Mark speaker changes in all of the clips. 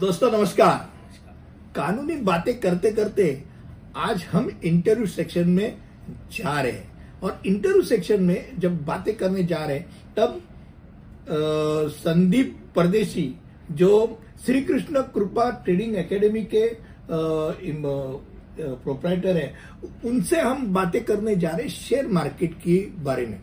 Speaker 1: दोस्तों नमस्कार। कानूनी बातें करते करते आज हम इंटरव्यू सेक्शन में जा रहे हैं। और इंटरव्यू सेक्शन में जब बातें करने जा रहे हैं तब अ, संदीप परदेशी जो श्री कृष्ण कृपा ट्रेडिंग एकेडमी के प्रोप्राइटर है उनसे हम बातें करने जा रहे हैं शेयर मार्केट के बारे में।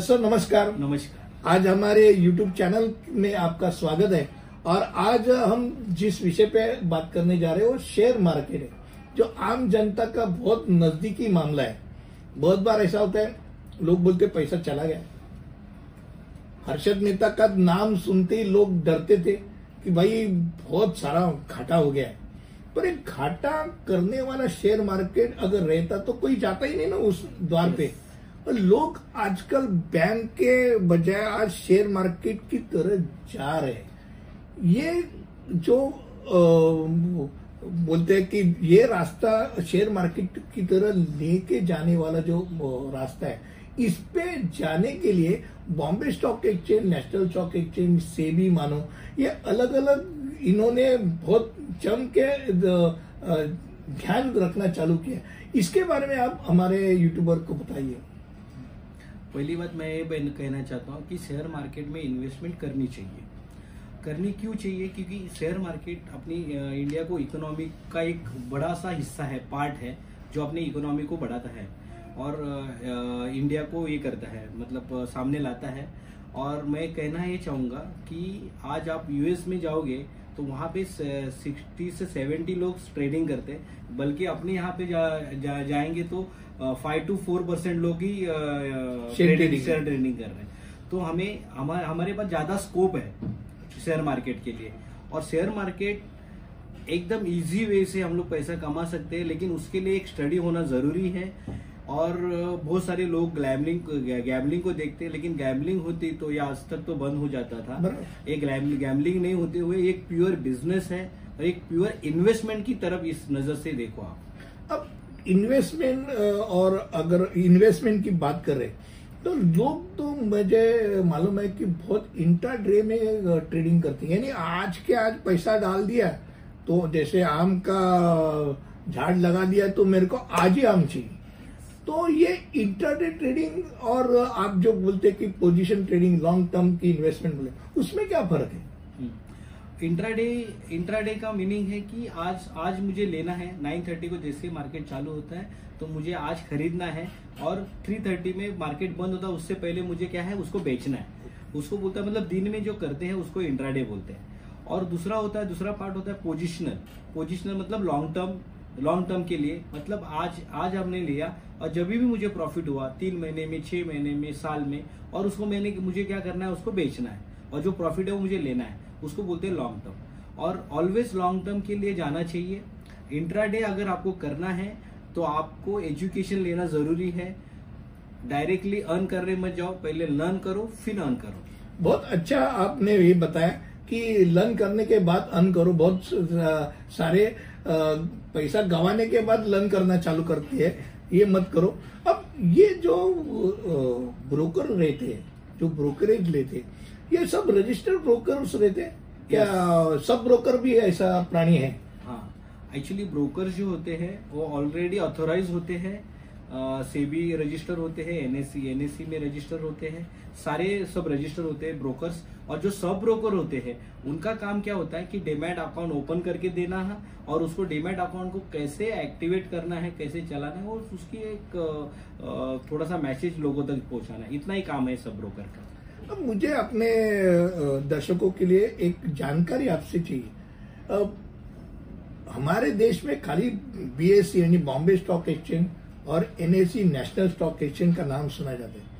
Speaker 1: सर नमस्कार।
Speaker 2: नमस्कार।
Speaker 1: आज हमारे यूट्यूब चैनल में आपका स्वागत है। और आज हम जिस विषय पे बात करने जा रहे हैं वो शेयर मार्केट है जो आम जनता का बहुत नजदीकी मामला है। बहुत बार ऐसा होता है लोग बोलते पैसा चला गया। हर्षद मेहता का नाम सुनते ही लोग डरते थे कि भाई बहुत सारा घाटा हो गया है। पर एक घाटा करने वाला शेयर मार्केट अगर रहता तो कोई जाता ही नहीं ना उस द्वार पे। और लोग आजकल बैंक के बजाय आज शेयर मार्केट की तरह जा रहे हैं। ये जो बोलते हैं कि ये रास्ता शेयर मार्केट की तरह लेके जाने वाला जो रास्ता है, इस पे जाने के लिए Bombay stock exchange, national stock exchange से भी मानो, ये अलग अलग इन्होंने बहुत जम के ध्यान रखना चालू किया इसके बारे में आप हमारे यूट्यूबर को बताइए।
Speaker 2: पहली बात मैं ये कहना चाहता हूँ कि शेयर मार्केट में इन्वेस्टमेंट करनी चाहिए। करनी क्यों चाहिए? क्योंकि शेयर मार्केट अपनी इंडिया को इकोनॉमी का एक बड़ा सा हिस्सा है पार्ट है जो अपनी इकोनॉमी को बढ़ाता है और इंडिया को ये करता है मतलब सामने लाता है। और मैं कहना ये चाहूँगा कि आज आप यूएस में जाओगे तो वहाँ पे सिक्सटी से सेवेंटी लोग ट्रेडिंग करते हैं। बल्कि अपने यहाँ पे जा, जा, जाएँगे तो फाइव टू फोर परसेंट लोग ही शेयर ट्रेडिंग कर रहे हैं। तो हमें हमारे हमारे पास ज़्यादा स्कोप है। शेयर मार्केट के लिए। और शेयर मार्केट एकदम इजी वे से हम लोग पैसा कमा सकते हैं लेकिन उसके लिए एक स्टडी होना ज़रूरी है। और बहुत सारे लोग गैमलिंग गैमलिंग को देखते हैं लेकिन गैमलिंग होती तो या आज तक तो बंद हो जाता था। एक गैमलिंग नहीं होते हुए एक प्योर बिज़नेस है और एक प्योर इन्वेस्टमेंट की तरफ़ इस नज़र से देखो आप।
Speaker 1: अब इन्वेस्टमेंट और अगर इन्वेस्टमेंट की बात करें तो लोग तो मुझे मालूम है कि बहुत इंटर इंट्राडे में ट्रेडिंग करते हैं। यानी आज के आज पैसा डाल दिया तो जैसे आम का झाड़ लगा दिया तो मेरे को आज ही आम चाहिए। तो ये इंटरडे ट्रेडिंग और आप जो बोलते हैं कि पोजीशन ट्रेडिंग लॉन्ग टर्म की इन्वेस्टमेंट बोले, उसमें क्या फ़र्क है?
Speaker 2: इंट्राडे इंट्राडे का मीनिंग है कि आज आज मुझे लेना है 9:30 को जैसे मार्केट चालू होता है तो मुझे आज खरीदना है, और 3:30 में मार्केट बंद होता है, उससे पहले मुझे क्या है, उसको बेचना है। उसको बोलता है मतलब दिन में जो करते हैं, उसको इंट्राडे बोलते हैं। और दूसरा होता है, दूसरा पार्ट होता है पोजिशनल पोजिशनल मतलब लॉन्ग टर्म लॉन्ग टर्म के लिए मतलब आज आज हमने लिया, और जब भी मुझे प्रॉफिट हुआ, तीन महीने में, छह महीने में, साल में, और उसको मैंने, मुझे क्या करना है, उसको बेचना है, और जो प्रॉफिट है वो मुझे लेना है। उसको बोलते हैं लॉन्ग टर्म और ऑलवेज लॉन्ग टर्म के लिए जाना चाहिए. इंट्राडे अगर आपको करना है तो आपको एजुकेशन लेना ज़रूरी है. डायरेक्टली अर्न करने मत जाओ. पहले लर्न करो फिर अर्न करो.
Speaker 1: बहुत अच्छा आपने ये बताया कि लर्न करने के बाद अर्न करो. बहुत सारे पैसा गंवाने के बाद लर्न करना चालू करती है. ये मत करो. अब ये जो ब्रोकर रहते हैं जो ब्रोकरेज लेते हैं, ये सब रजिस्टर्ड ब्रोकर्स रहते हैं। क्या yes. सब ब्रोकर भी ऐसा प्राणी है?
Speaker 2: हाँ एक्चुअली ब्रोकर जो होते हैं वो ऑलरेडी ऑथोराइज होते हैं सेबी रजिस्टर होते हैं एनएससी एनएससी में रजिस्टर होते हैं सारे सब रजिस्टर होते हैं ब्रोकर्स और जो सब ब्रोकर होते हैं उनका काम क्या होता है कि डेमैट अकाउंट ओपन करके देना है और उसको डेमैट अकाउंट को कैसे एक्टिवेट करना है कैसे चलाना है और उसकी एक थोड़ा सा मैसेज लोगों तक पहुंचाना है। इतना ही काम है सब ब्रोकर का।
Speaker 1: अब मुझे अपने दर्शकों के लिए एक जानकारी आपसे चाहिए। हमारे देश में खाली बीएससी यानी बॉम्बे स्टॉक एक्सचेंज और एनएससी नेशनल स्टॉक एक्सचेंज का नाम सुना जाता है।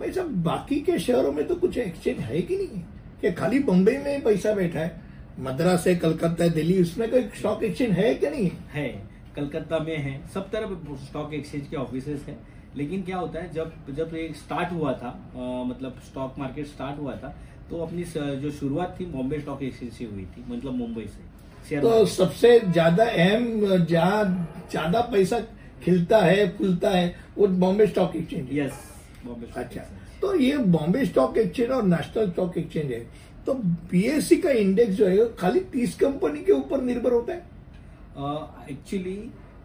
Speaker 1: भाई साहब, बाकी के शहरों में तो कुछ एक्सचेंज है कि नहीं? कि खाली बम्बई में ही पैसा बैठा है? मद्रास है, कलकत्ता है, दिल्ली, उसमें कोई स्टॉक एक्सचेंज है कि नहीं?
Speaker 2: है, कलकत्ता में है। सब तरफ़ स्टॉक एक्सचेंज के ऑफिसेस है। लेकिन क्या होता है जब जब ये स्टार्ट हुआ था अ, मतलब स्टॉक मार्केट स्टार्ट हुआ था तो अपनी जो शुरुआत थी बॉम्बे स्टॉक एक्सचेंज से हुई थी मतलब मुंबई से
Speaker 1: तो सबसे ज़्यादा अहम जहाँ ज़्यादा पैसा खिलता है फूलता है वो Bombay stock exchange
Speaker 2: yes Bombay
Speaker 1: अच्छा तो ये बॉम्बे स्टॉक एक्सचेंज और नेशनल स्टॉक एक्सचेंज है। तो बीएससी का इंडेक्स जो है खाली तीस कंपनी के ऊपर निर्भर होता है।
Speaker 2: एक्चुअली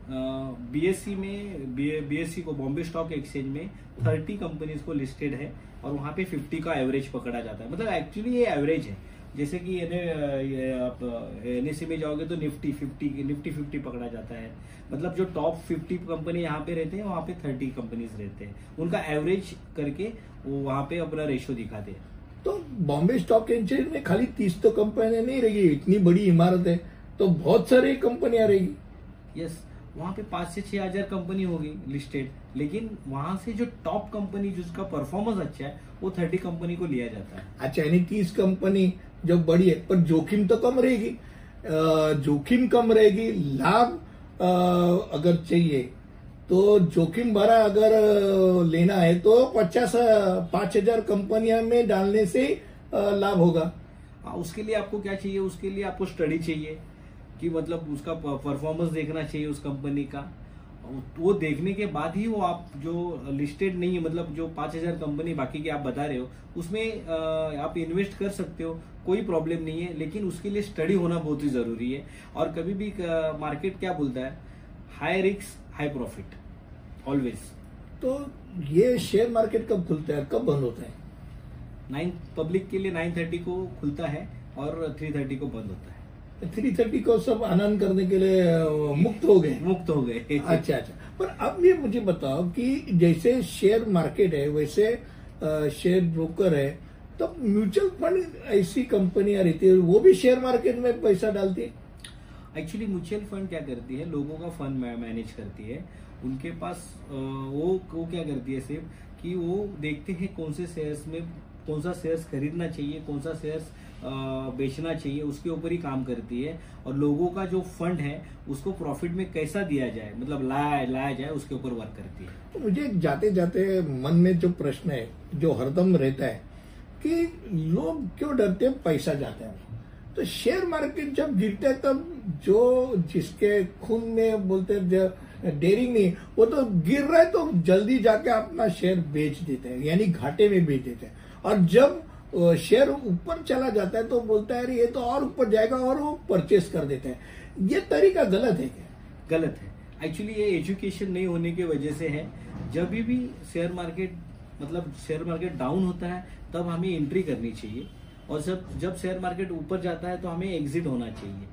Speaker 2: बीएससी में बीएससी को बॉम्बे स्टॉक एक्सचेंज में थर्टी कंपनीज़ को लिस्टेड है और वहाँ पे फिफ्टी का एवरेज पकड़ा जाता है। मतलब एक्चुअली ये एवरेज है। जैसे कि आप एनएससी में जाओगे तो निफ्टी फिफ्टी निफ्टी फिफ्टी पकड़ा जाता है। मतलब जो टॉप फिफ्टी कंपनी यहाँ पे रहते हैं वहाँ पे थर्टी कंपनीज़ रहते हैं। उनका एवरेज करके वो वहाँ पे अपना रेशो दिखाते हैं।
Speaker 1: तो बॉम्बे स्टॉक एक्सचेंज में खाली तीस तो कंपनियाँ नहीं रहेगी इतनी बड़ी इमारत है तो बहुत सारी कंपनियाँ रहेगी
Speaker 2: यस वहाँ पे पाँच से छह हज़ार कंपनी होगी लिस्टेड लेकिन वहाँ से जो टॉप कंपनी जिसका परफॉर्मेंस अच्छा है वो थर्टी कंपनी को लिया जाता है।
Speaker 1: अच्छा यानी तीस कंपनी जो बड़ी है पर जोखिम तो कम रहेगी। जोखिम कम रहेगी लाभ अगर चाहिए तो जोखिम भरा अगर लेना है तो पचास पाँच हज़ार कंपनियाँ में डालने से लाभ होगा।
Speaker 2: हाँ उसके लिए आपको क्या चाहिए? उसके लिए आपको स्टडी चाहिए। कि मतलब उसका परफॉर्मेंस देखना चाहिए उस कंपनी का। वो देखने के बाद ही वो आप जो लिस्टेड नहीं है मतलब जो पाँच हज़ार कंपनी बाकी की आप बता रहे हो उसमें आप इन्वेस्ट कर सकते हो कोई प्रॉब्लम नहीं है लेकिन उसके लिए स्टडी होना बहुत ही ज़रूरी है। और कभी भी मार्केट क्या बोलता है? हाई रिक्स हाई प्रॉफिट ऑलवेज
Speaker 1: तो ये शेयर मार्केट कब खुलता है? कब बंद होता है?
Speaker 2: नाइन पब्लिक के लिए नाइन थर्टी को खुलता है और थ्री थर्टी को बंद होता है।
Speaker 1: थ्री थर्टी को सब आनंद करने के लिए मुक्त हो गए।
Speaker 2: मुक्त हो गए।
Speaker 1: अच्छा अच्छा। पर अब ये मुझे बताओ कि जैसे शेयर मार्केट है वैसे शेयर ब्रोकर है तो म्यूचुअल फंड ऐसी कंपनियाँ रहती है वो भी शेयर मार्केट में पैसा डालती है?
Speaker 2: एक्चुअली म्यूचुअल फंड क्या करती है? लोगों का फंड मैनेज करती है। उनके पास वो वो क्या करती है सिर्फ़ कि वो देखते हैं कौन से शेयर्स में कौन सा शेयर्स खरीदना चाहिए कौन सा शेयर्स बेचना चाहिए, उसके ऊपर ही काम करती है और लोगों का जो फंड है, उसको प्रॉफिट में कैसा दिया जाए मतलब लाया लाया जाए, उसके ऊपर वर्क करती है।
Speaker 1: तो मुझे जाते जाते मन में जो प्रश्न है, जो हरदम रहता है कि लोग क्यों डरते हैं, पैसा जाते हैं? तो शेयर मार्केट जब गिरता है, तब जो जिसके खून में बोलते डेयरिंग नहीं वो तो गिर रहा है तो जल्दी जाके अपना शेयर बेच देते हैं, यानी घाटे में बेच देते हैं। और जब शेयर ऊपर चला जाता है तो बोलता है, अरे, ये तो और ऊपर जाएगा और वो परचेस कर देते हैं. ये तरीका गलत है क्या?
Speaker 2: गलत है। एक्चुअली ये एजुकेशन नहीं होने की वजह से है। जब भी शेयर मार्केट मतलब शेयर मार्केट डाउन होता है, तब हमें एंट्री करनी चाहिए। और जब जब शेयर मार्केट ऊपर जाता है तो हमें एग्जिट होना चाहिए।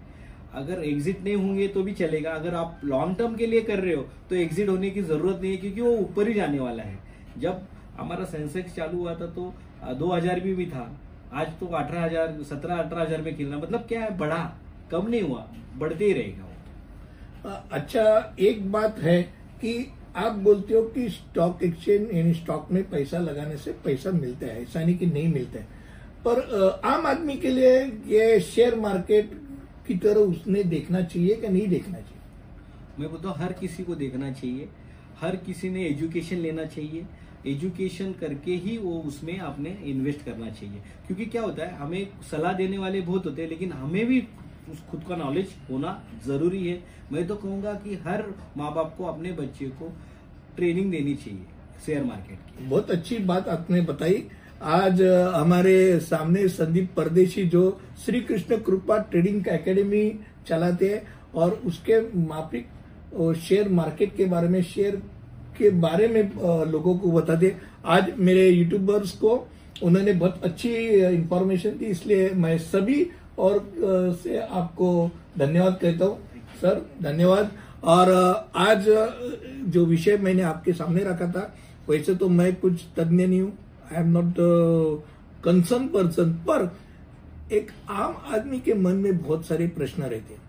Speaker 2: अगर एग्जिट नहीं होंगे तो भी चलेगा। अगर आप लॉन्ग टर्म के लिए कर रहे हो तो एग्जिट होने की ज़रूरत नहीं है, क्योंकि वो ऊपर ही जाने वाला है। जब हमारा सेंसेक्स चालू हुआ था तो दो हज़ार भी, भी था। आज तो अठारह हज़ार सत्रह अठारह हज़ार में खेलना मतलब क्या है बढ़ा कम नहीं हुआ बढ़ते ही रहेगा
Speaker 1: वो। अच्छा एक बात है कि आप बोलते हो कि स्टॉक एक्सचेंज यानी स्टॉक में पैसा लगाने से पैसा मिलता है ऐसा नहीं कि नहीं मिलता है। पर आम आदमी के लिए ये शेयर मार्केट की तरह उसने देखना चाहिए कि नहीं देखना चाहिए?
Speaker 2: मैं बोलता हूँ हर किसी को देखना चाहिए। हर किसी ने एजुकेशन लेना चाहिए। एजुकेशन करके ही वो उसमें आपने इन्वेस्ट करना चाहिए। क्योंकि क्या होता है, हमें सलाह देने वाले बहुत होते हैं, लेकिन हमें भी उस खुद का नॉलेज होना ज़रूरी है। मैं तो कहूँगा कि हर माँ बाप को अपने बच्चे को ट्रेनिंग देनी चाहिए शेयर मार्केट की।
Speaker 1: बहुत अच्छी बात आपने बताई। आज हमारे सामने संदीप परदेशी जो श्री कृष्ण कृपा ट्रेडिंग एकेडमी चलाते हैं और उसके माफिक शेयर मार्केट के बारे में शेयर के बारे में लोगों को बता दे। आज मेरे यूट्यूबर्स को उन्होंने बहुत अच्छी इंफॉर्मेशन दी, इसलिए मैं सभी और से आपको धन्यवाद कहता हूँ। सर, धन्यवाद। और आज जो विषय मैंने आपके सामने रखा था, वैसे तो मैं कुछ तज्ञ नहीं हूँ। I am not concern person पर एक आम आदमी के मन में बहुत सारे प्रश्न रहते हैं।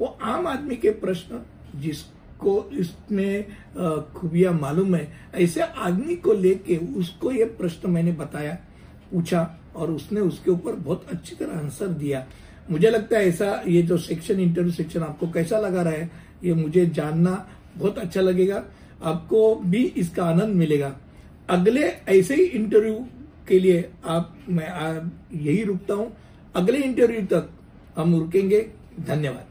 Speaker 1: वो आम आदमी के प्रश्न जिस को इसमें खूबियाँ मालूम है। ऐसे आदमी को लेके उसको ये प्रश्न मैंने बताया, पूछा, और उसने उसके ऊपर बहुत अच्छी तरह आंसर दिया। मुझे लगता है ऐसा, ये जो सेक्शन इंटरव्यू सेक्शन आपको कैसा लगा रहा है, ये मुझे जानना बहुत अच्छा लगेगा। आपको भी इसका आनंद मिलेगा। अगले ऐसे ही इंटरव्यू के लिए आप, मैं यही रुकता हूँ। अगले इंटरव्यू तक हम रुकेंगे। धन्यवाद।